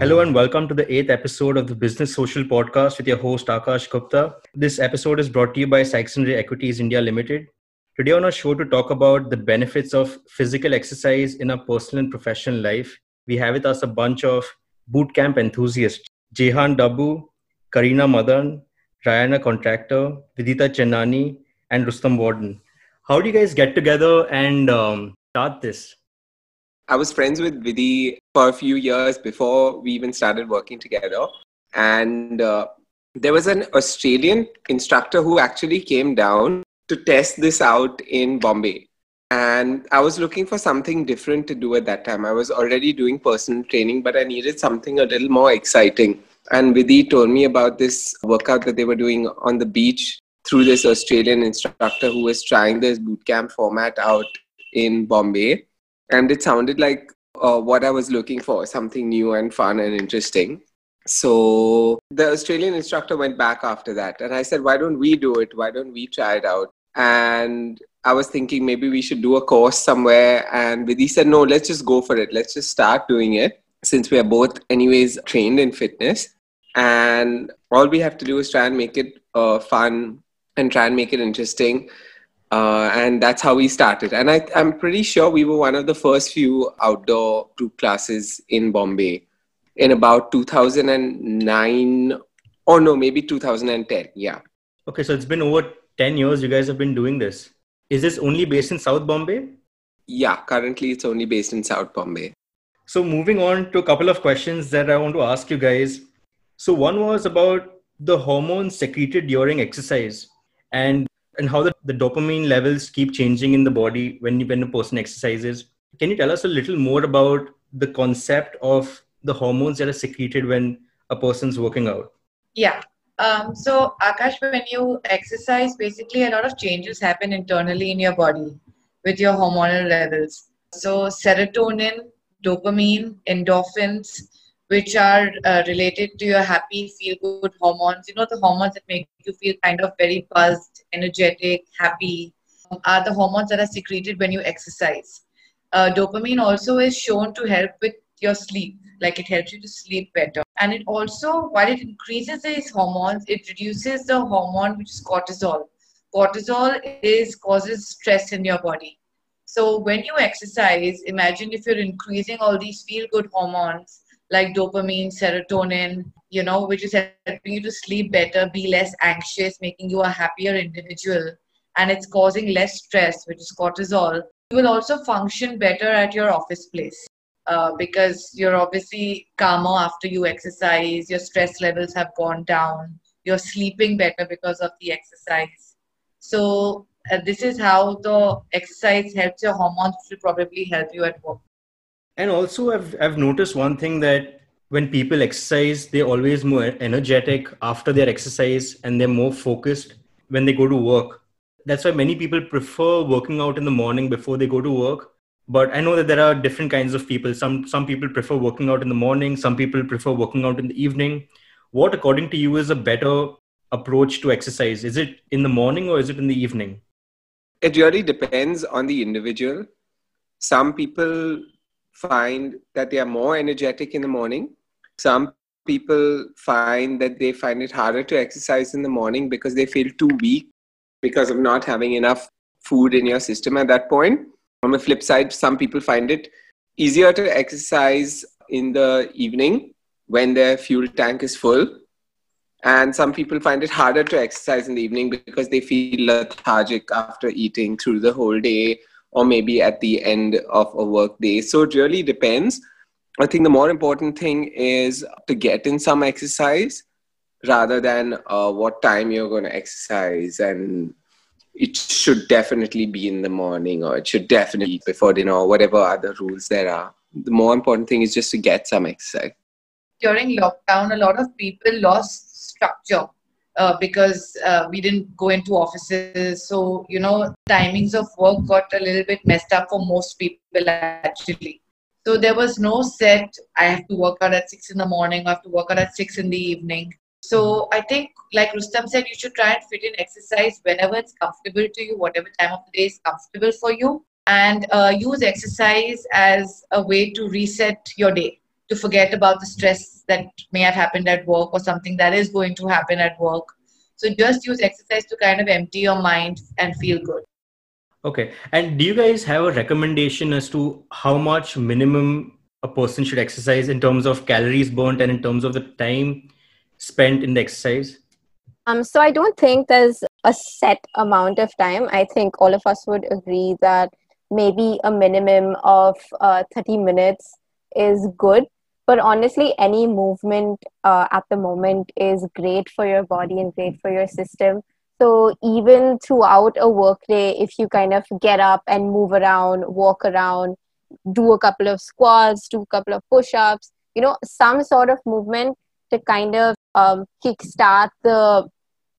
Hello and welcome to the eighth episode of the Business Social Podcast with your host Akash Gupta. This episode is brought to you by Saxonry Equities India Limited. Today on our show to talk about the benefits of physical exercise in our personal and professional life, we have with us a bunch of bootcamp enthusiasts: Jehan Daboo, Kareena Madan, Ryana Contractor, Vidhita Chainani, and Rustom Warden. How do you guys get together and um, start this? I was friends with Vidhi for a few years before we even started working together. And uh, there was an Australian instructor who actually came down to test this out in Bombay. And I was looking for something different to do at that time. I was already doing personal training, but I needed something a little more exciting. And Vidhi told me about this workout that they were doing on the beach through this Australian instructor who was trying this bootcamp format out in Bombay and it sounded like uh, what I was looking for something new and fun and interesting. So the Australian instructor went back after that, and I said, Why don't we do it? Why don't we try it out? And I was thinking maybe we should do a course somewhere. And Vidhi said, No, let's just go for it. Let's just start doing it since we are both, anyways, trained in fitness. And all we have to do is try and make it uh, fun and try and make it interesting uh, and that's how we started. And I, I'm pretty sure we were one of the first few outdoor group classes in Bombay in about 2009 or no, maybe 2010. Yeah. Okay, so it's been over 10 years you guys have been doing this. Is this only based in South Bombay? Yeah, currently it's only based in South Bombay. So, moving on to a couple of questions that I want to ask you guys. So, one was about the hormones secreted during exercise. And and how the, the dopamine levels keep changing in the body when, when a person exercises. Can you tell us a little more about the concept of the hormones that are secreted when a person's working out? Yeah. Um, so, Akash, when you exercise, basically a lot of changes happen internally in your body with your hormonal levels. So, serotonin, dopamine, endorphins, which are uh, related to your happy, feel good hormones. You know, the hormones that make you feel kind of very buzzed, energetic, happy, are the hormones that are secreted when you exercise. Uh, dopamine also is shown to help with your sleep, like it helps you to sleep better. And it also, while it increases these hormones, it reduces the hormone which is cortisol. Cortisol is causes stress in your body. So when you exercise, imagine if you're increasing all these feel good hormones like dopamine, serotonin, you know, which is helping you to sleep better, be less anxious, making you a happier individual. And it's causing less stress, which is cortisol. You will also function better at your office place uh, because you're obviously calmer after you exercise, your stress levels have gone down, you're sleeping better because of the exercise. So, uh, this is how the exercise helps your hormones, which will probably help you at work. And also, I've, I've noticed one thing that when people exercise, they're always more energetic after their exercise and they're more focused when they go to work. That's why many people prefer working out in the morning before they go to work. But I know that there are different kinds of people. Some some people prefer working out in the morning. Some people prefer working out in the evening. What, according to you, is a better approach to exercise? Is it in the morning or is it in the evening? It really depends on the individual. Some people find that they are more energetic in the morning. Some people find that they find it harder to exercise in the morning because they feel too weak because of not having enough food in your system at that point. On the flip side, some people find it easier to exercise in the evening when their fuel tank is full. And some people find it harder to exercise in the evening because they feel lethargic after eating through the whole day or maybe at the end of a work day. So it really depends. I think the more important thing is to get in some exercise rather than uh, what time you're going to exercise. And it should definitely be in the morning or it should definitely be before dinner or whatever other rules there are. The more important thing is just to get some exercise. During lockdown, a lot of people lost structure uh, because uh, we didn't go into offices. So, you know, timings of work got a little bit messed up for most people actually. So there was no set, I have to work out at six in the morning, I have to work out at six in the evening. So I think, like Rustom said, you should try and fit in exercise whenever it's comfortable to you, whatever time of the day is comfortable for you, and uh, use exercise as a way to reset your day. To forget about the stress that may have happened at work or something that is going to happen at work. So just use exercise to kind of empty your mind and feel good. Okay. And do you guys have a recommendation as to how much minimum a person should exercise in terms of calories burnt and in terms of the time spent in the exercise? Um, so I don't think there's a set amount of time. I think all of us would agree that maybe a minimum of uh, 30 minutes is good. But honestly, any movement uh, at the moment is great for your body and great for your system. So even throughout a workday, if you kind of get up and move around, walk around, do a couple of squats, do a couple of push-ups, you know, some sort of movement to kind of um, kickstart the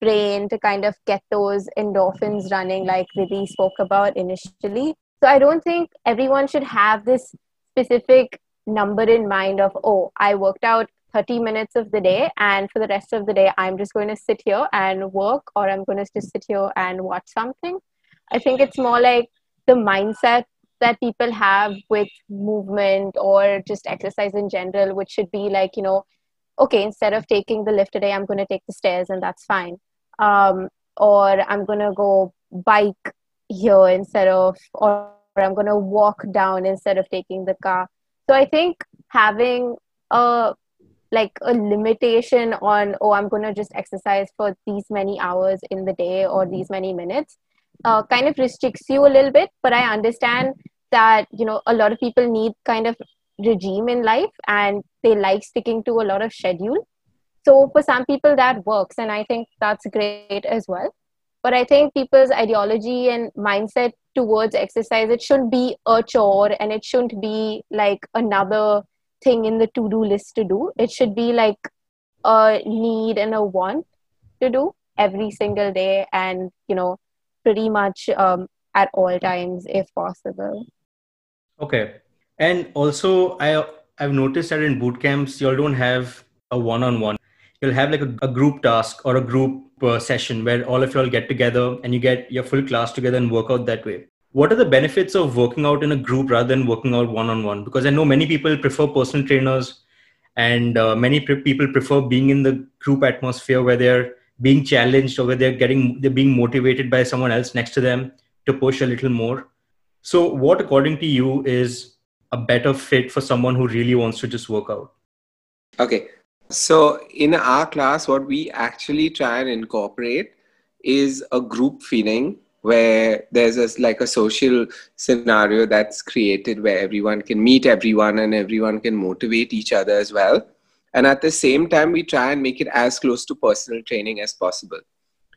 brain to kind of get those endorphins running, like Vidhi spoke about initially. So I don't think everyone should have this specific number in mind of, oh, I worked out 30 minutes of the day, and for the rest of the day, I'm just going to sit here and work, or I'm going to just sit here and watch something. I think it's more like the mindset that people have with movement or just exercise in general, which should be like, you know, okay, instead of taking the lift today, I'm going to take the stairs, and that's fine. Um, or I'm going to go bike here instead of, or I'm going to walk down instead of taking the car so i think having a like a limitation on oh i'm going to just exercise for these many hours in the day or these many minutes uh, kind of restricts you a little bit. But i understand that you know a lot of people need kind of regime in life and they like sticking to a lot of schedule. So for some people that works and i think that's great as well but i think people's ideology and mindset towards exercise it shouldn't be a chore and it shouldn't be like another thing in the to-do list to do. It should be like a need and a want to do every single day and you know pretty much um, at all times if possible. Okay. And also i i've noticed that in boot camps you all don't have a one-on-one. You'll have like a, a group task or a group uh, session where all of you all get together and you get your full class together and work out that way. What are the benefits of working out in a group rather than working out one on one? Because I know many people prefer personal trainers and uh, many pre- people prefer being in the group atmosphere where they're being challenged or where they're getting they're being motivated by someone else next to them to push a little more. So what according to you is a better fit for someone who really wants to just work out? Okay, so, in our class, what we actually try and incorporate is a group feeling where there's a, like a social scenario that's created where everyone can meet everyone and everyone can motivate each other as well. And at the same time, we try and make it as close to personal training as possible.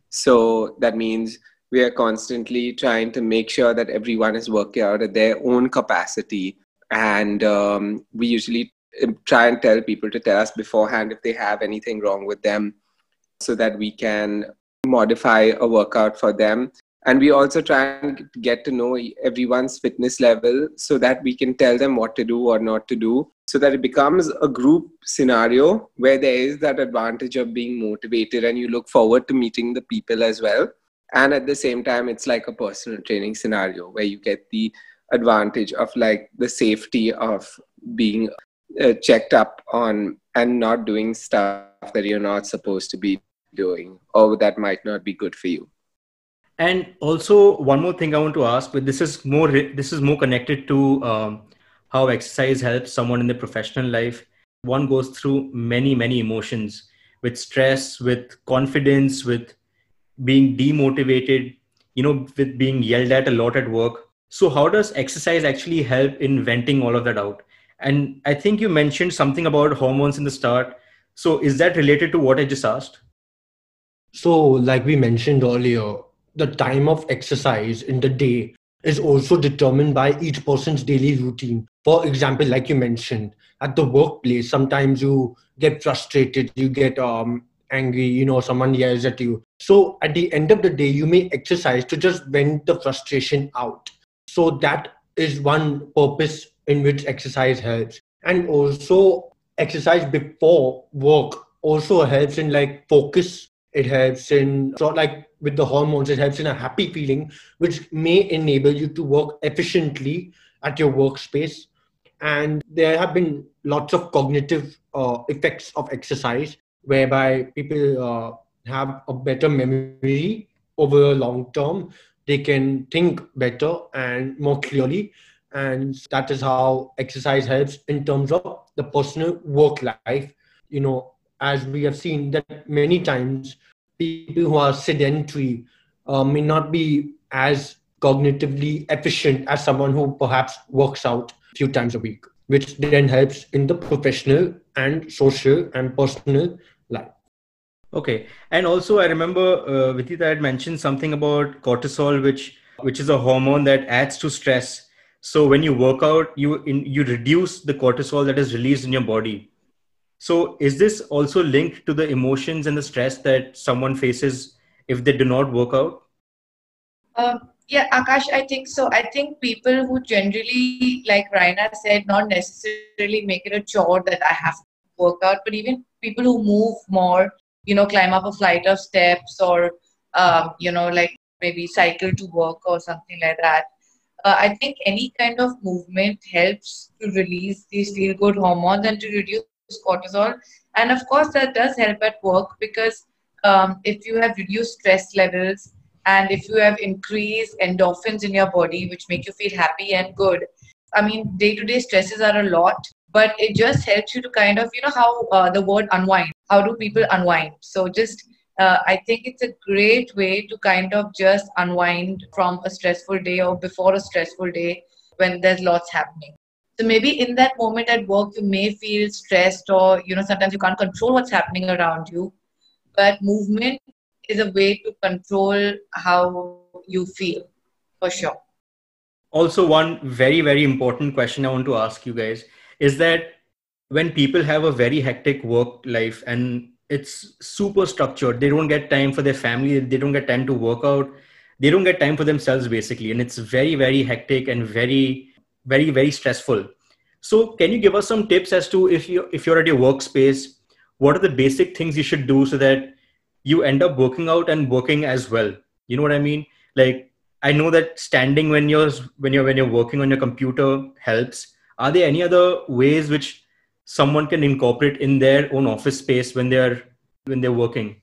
So that means we are constantly trying to make sure that everyone is working out at their own capacity. And um, we usually Um, try and tell people to tell us beforehand if they have anything wrong with them so that we can modify a workout for them. And we also try and get to know everyone's fitness level so that we can tell them what to do or not to do so that it becomes a group scenario where there is that advantage of being motivated and you look forward to meeting the people as well. And at the same time it's like a personal training scenario where you get the advantage of like the safety of being uh, checked up on and not doing stuff that you're not supposed to be doing or that might not be good for you. And also one more thing i want to ask but this is more this is more connected to um, how exercise helps someone in their professional life. One goes through many many emotions with stress with confidence with being demotivated you know with being yelled at a lot at work. So how does exercise actually help in venting all of that out and I think you mentioned something about hormones in the start. So is that related to what I just asked? So, like we mentioned earlier, the time of exercise in the day is also determined by each person's daily routine. For example, like you mentioned, at the workplace, sometimes you get frustrated, you get um, angry, you know, someone yells at you. So, at the end of the day, you may exercise to just vent the frustration out. So, that is one purpose in which exercise helps and also exercise before work also helps in like focus it helps in sort like with the hormones it helps in a happy feeling which may enable you to work efficiently at your workspace And there have been lots of cognitive uh, effects of exercise, whereby people uh, have a better memory over a long term. They can think better and more clearly. And that is how exercise helps in terms of the personal work life. You know, as we have seen that many times, people who are sedentary uh, may not be as cognitively efficient as someone who perhaps works out a few times a week, which then helps in the professional and social and personal life. Okay, and also I remember uh, Vidhita had mentioned something about cortisol, which which is a hormone that adds to stress. So when you work out, you in, you reduce the cortisol that is released in your body. So is this also linked to the emotions and the stress that someone faces if they do not work out? Um, yeah, Akash, I think so. I think people who generally, like Ryana said, not necessarily make it a chore that I have to work out, but even people who move more, you know, climb up a flight of steps or, um, you know, like maybe cycle to work or something like that. Uh, I think any kind of movement helps to release these feel good hormones and to reduce cortisol. And of course, that does help at work because um, if you have reduced stress levels, and if you have increased endorphins in your body which make you feel happy and good i mean day to day stresses are a lot but it just helps you to kind of you know how uh, the word unwind how do people unwind so just uh, i think it's a great way to kind of just unwind from a stressful day or before a stressful day when there's lots happening. So maybe in that moment at work you may feel stressed or you know sometimes you can't control what's happening around you but movement is a way to control how you feel for sure. Also one very very important question i want to ask you guys is that when people have a very hectic work life and it's super structured. They don't get time for their family. They don't get time to work out. They don't get time for themselves basically. And it's very very hectic and very very very stressful. So can you give us some tips as to if you if you're at your workspace what are the basic things you should do so that you end up working out and working as well? You know what i mean? Like i know that standing when you're when you're when you're working on your computer helps. Are there any other ways which someone can incorporate in their own office space when they're when they're working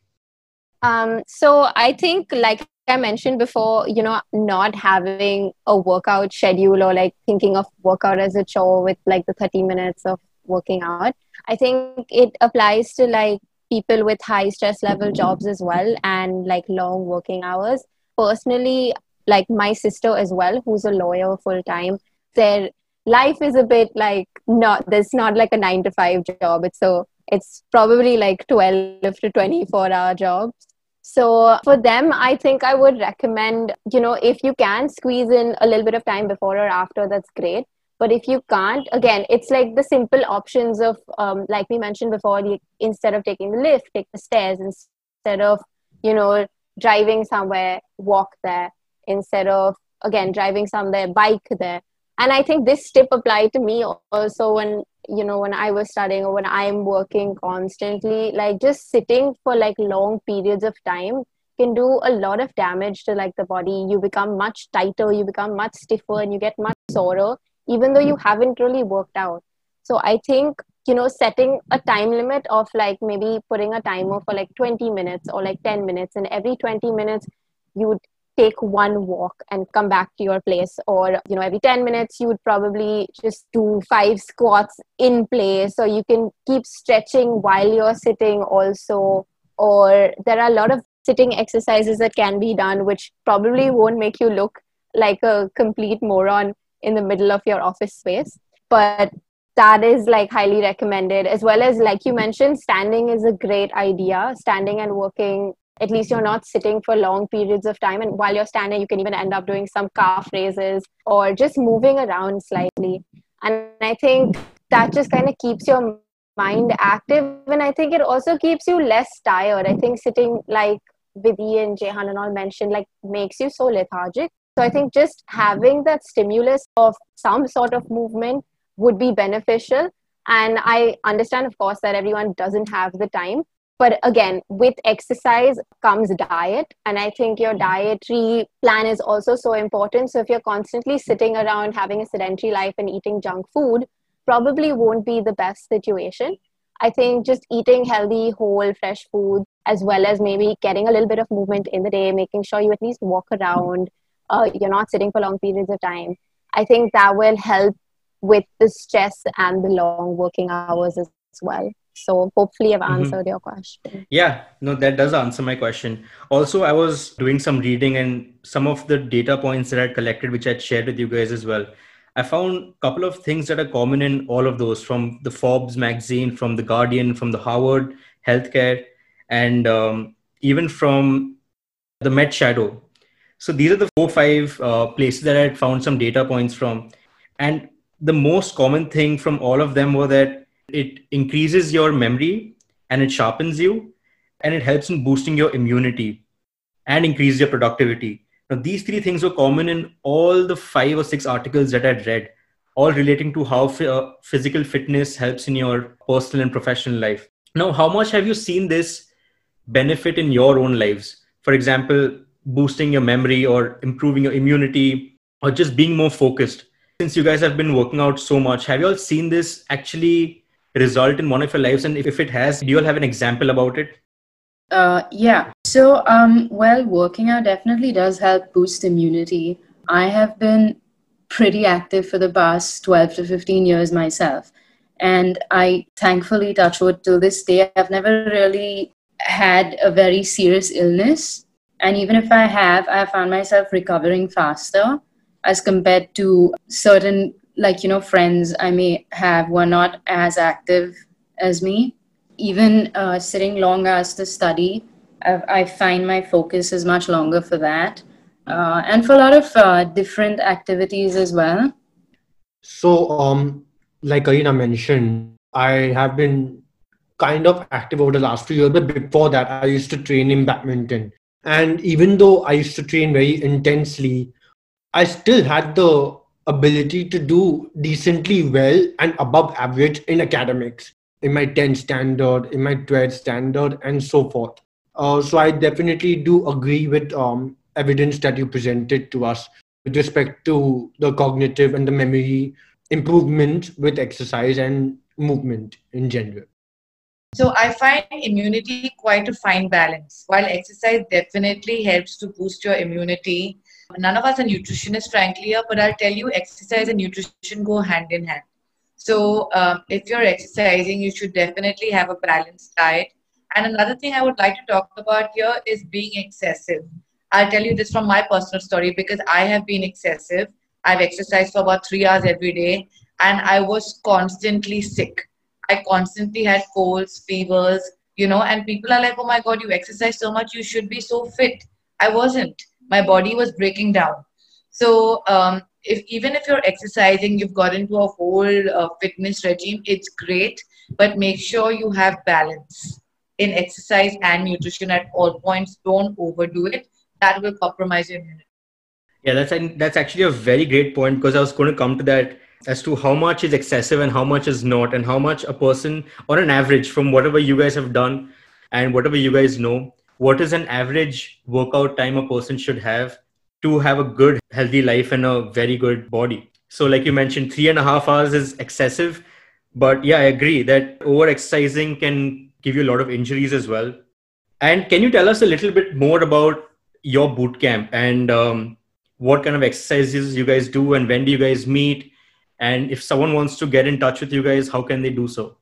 um so i think like I mentioned before, you know, not having a workout schedule or like thinking of workout as a chore with like the 30 minutes of working out. I think it applies to like people with high stress level jobs as well and like long working hours personally like my sister as well who's a lawyer full time their life is a bit like not there's not like a 9 to 5 job. It's so it's probably like 12 to 24 hour jobs. So for them i think i would recommend you know if you can squeeze in a little bit of time before or after that's great. But if you can't again it's like the simple options of um, like we mentioned before the, instead of taking the lift take the stairs instead of you know driving somewhere walk there. Instead of again driving somewhere bike there and i think this tip applied to me also when you know when i was studying or when i'm working constantly like just sitting for like long periods of time can do a lot of damage to like the body. You become much tighter you become much stiffer and you get much sorer even though you haven't really worked out. So i think you know setting a time limit of like maybe putting a timer for like 20 minutes or like 10 minutes and every 20 minutes you would take one walk and come back to your place or you know every 10 minutes you would probably just do five squats in place. So you can keep stretching while you're sitting also. Or there are a lot of sitting exercises that can be done which probably won't make you look like a complete moron in the middle of your office space. But that is like highly recommended. As well as like you mentioned standing is a great idea. Standing and working at least you're not sitting for long periods of time and while you're standing you can even end up doing some calf raises or just moving around slightly and i think that just kind of keeps your mind active and i think it also keeps you less tired i think sitting like Vidhi and Jehan and all mentioned like makes you so lethargic so I think just having that stimulus of some sort of movement would be beneficial. And I understand, of course, that everyone doesn't have the time. But again, with exercise comes diet. And I think your dietary plan is also so important. So if you're constantly sitting around having a sedentary life and eating junk food, probably won't be the best situation. I think just eating healthy, whole, fresh food, as well as maybe getting a little bit of movement in the day, making sure you at least walk around, uh, you're not sitting for long periods of time. I think that will help with the stress and the long working hours as well. So hopefully I've mm-hmm. answered mm-hmm. your question. Yeah, no, that does answer my question. Also, I was doing some reading and some of the data points that I collected, which I'd shared with you guys as well. I found a couple of things that are common in all of those from the Forbes magazine, from the Guardian, from the Harvard Healthcare, and um, even from the Met Shadow. So these are the four, five uh, places that I had found some data points from. And the most common thing from all of them were that it increases your memory and it sharpens you and it helps in boosting your immunity and increase your productivity. Now, these three things were common in all the five or six articles that I'd read, all relating to how uh, physical fitness helps in your personal and professional life. Now, how much have you seen this benefit in your own lives? For example, boosting your memory or improving your immunity or just being more focused. Since you guys have been working out so much, have you all seen this actually result in one of your lives? And if it has, do you all have an example about it? Uh, yeah. So, um, well, working out definitely does help boost immunity. I have been pretty active for the past 12 to 15 years myself. And I thankfully, touch wood, till this day, I've never really had a very serious illness. And even if I have, I found myself recovering faster as compared to certain like you know friends i may have were not as active as me. Even uh, sitting long hours to study I, I, find my focus is much longer for that. Uh, and for a lot of uh, different activities as well. So um like arina mentioned i have been kind of active over the last few years but before that i used to train in badminton. And even though i used to train very intensely i still had the ability to do decently well and above average in academics in my 10th standard in my 12th standard and so forth uh, so i definitely do agree with um, evidence that you presented to us with respect to the cognitive and the memory improvement with exercise and movement in general so I find immunity quite a fine balance. While exercise definitely helps to boost your immunity, None of us are nutritionists, frankly, but I'll tell you, exercise and nutrition go hand in hand. So um, if you're exercising, you should definitely have a balanced diet. And another thing I would like to talk about here is being excessive. I'll tell you this from my personal story because I have been excessive. I've exercised for about three hours every day and I was constantly sick. I constantly had colds, fevers, you know, and people are like, oh my God, you exercise so much, you should be so fit. I wasn't my body was breaking down. So um, if even if you're exercising you've got into a whole uh, fitness regime it's great but make sure you have balance in exercise and nutrition at all points. Don't overdo it. That will compromise your immunity. Yeah that's that's actually a very great point because i was going to come to that as to how much is excessive and how much is not and how much a person on an average from whatever you guys have done and whatever you guys know what is an average workout time a person should have to have a good healthy life and a very good body? So like you mentioned three and a half hours is excessive but yeah i agree that over exercising can give you a lot of injuries as well. And can you tell us a little bit more about your boot camp and um, what kind of exercises you guys do and when do you guys meet? And if someone wants to get in touch with you guys how can they do so?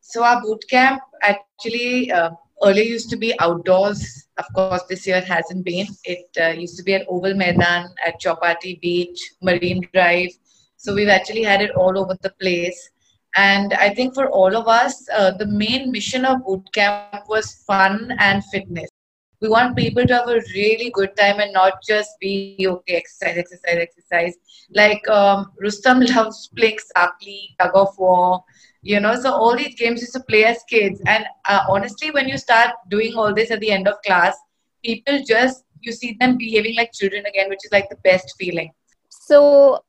So our boot camp actually uh, earlier used to be outdoors. Of course, this year hasn't been. It uh, used to be at Oval Maidan, at Chowpatty Beach, Marine Drive. So we've actually had it all over the place. And I think for all of us, uh, the main mission of bootcamp was fun and fitness. We want people to have a really good time and not just be okay, exercise, exercise, exercise. Like um, Rustom loves playing Sakli, tug of war, you know so all these games used to play as kids. And uh, honestly when you start doing all this at the end of class people just you see them behaving like children again which is like the best feeling. So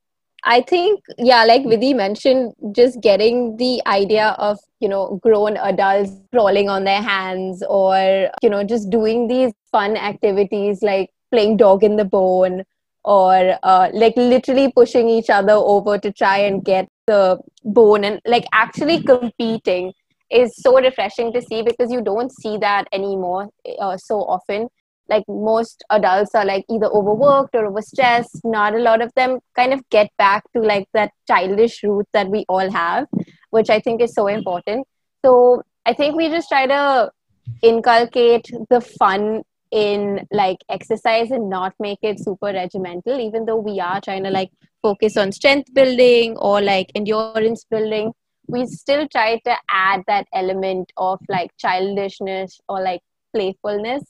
i think yeah like vidhi mentioned just getting the idea of you know grown adults crawling on their hands or you know just doing these fun activities like playing dog in the bone or uh, like literally pushing each other over to try and get the bone and like actually competing is so refreshing to see because you don't see that anymore uh, so often. Like most adults are like either overworked or overstressed. Not a lot of them kind of get back to like that childish root that we all have which i think is so important. So i think we just try to inculcate the fun in like exercise and not make it super regimental even though we are trying to like focus on strength building or like endurance building we still try to add that element of like childishness or like playfulness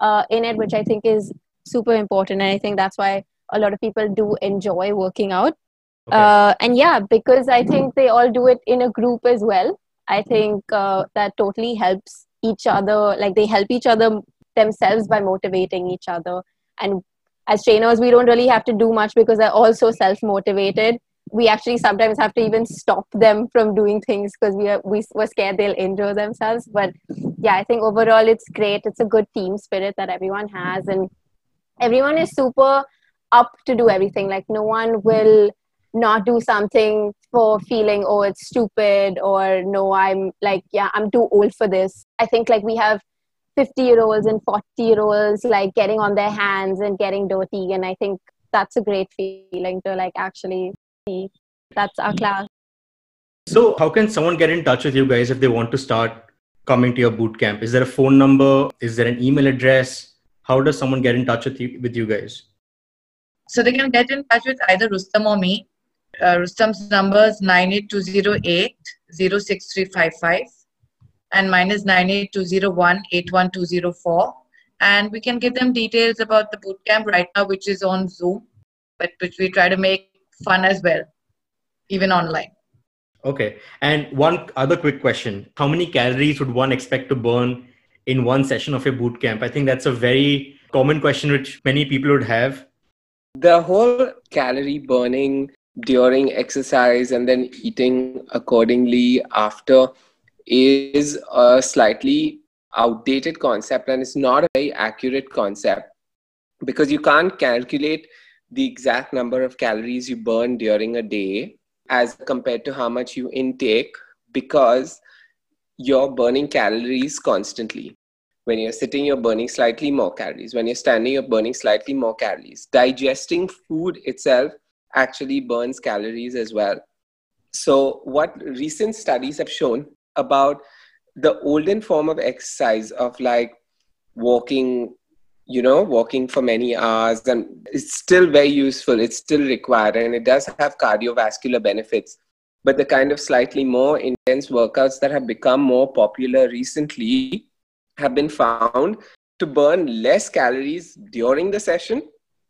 uh, in it, which I think is super important. And I think that's why a lot of people do enjoy working out. Okay. Uh, and yeah, because I think they all do it in a group as well. I think uh, that totally helps each other. Like they help each other themselves by motivating each other. And as trainers, we don't really have to do much because they're also self motivated we actually sometimes have to even stop them from doing things because we are we were scared they'll injure themselves. But yeah i think overall it's great. It's a good team spirit that everyone has. And everyone is super up to do everything. Like no one will not do something for feeling oh it's stupid or no i'm like yeah i'm too old for this. I think like we have 50 year olds and 40 year olds like getting on their hands and getting dirty and i think that's a great feeling to like actually see that's our class. So, how can someone get in touch with you guys if they want to start coming to your boot camp? Is there a phone number? Is there an email address? How does someone get in touch with you with you guys? So they can get in touch with either Rustom or me. Uh, Rustom's number is 98208 06355 and mine is 98201 81204. And we can give them details about the bootcamp right now, which is on Zoom, but which we try to make fun as well, even online. Okay. And one other quick question How many calories would one expect to burn in one session of a boot camp? I think that's a very common question which many people would have. The whole calorie burning during exercise and then eating accordingly after is a slightly outdated concept and it's not a very accurate concept because you can't calculate the exact number of calories you burn during a day as compared to how much you intake because you're burning calories constantly. When you're sitting, you're burning slightly more calories. When you're standing, you're burning slightly more calories. Digesting food itself actually burns calories as well. So, what recent studies have shown about the olden form of exercise of like walking you know, walking for many hours, and it's still very useful. It's still required, and it does have cardiovascular benefits. But the kind of slightly more intense workouts that have become more popular recently have been found to burn less calories during the session.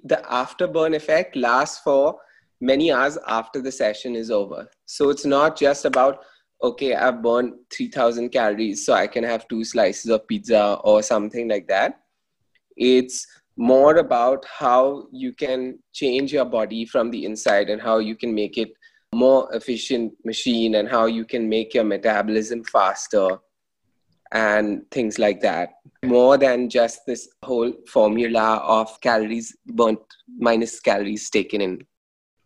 The afterburn effect lasts for many hours after the session is over. So it's not just about, okay, I've burned 3000 calories, so I can have two slices of pizza or something like that. It's more about how you can change your body from the inside and how you can make it more efficient machine and how you can make your metabolism faster and things like that. More than just this whole formula of calories burnt minus calories taken in.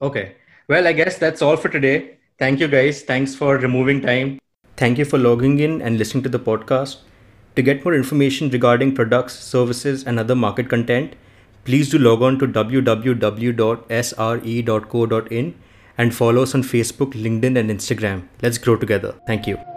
Okay. Well i guess that's all for today thank you guys thanks for removing time thank you for logging in and listening to the podcast to get more information regarding products, services, and other market content, please do log on to www.sre.co.in and follow us on Facebook, LinkedIn, and Instagram. Let's grow together. Thank you.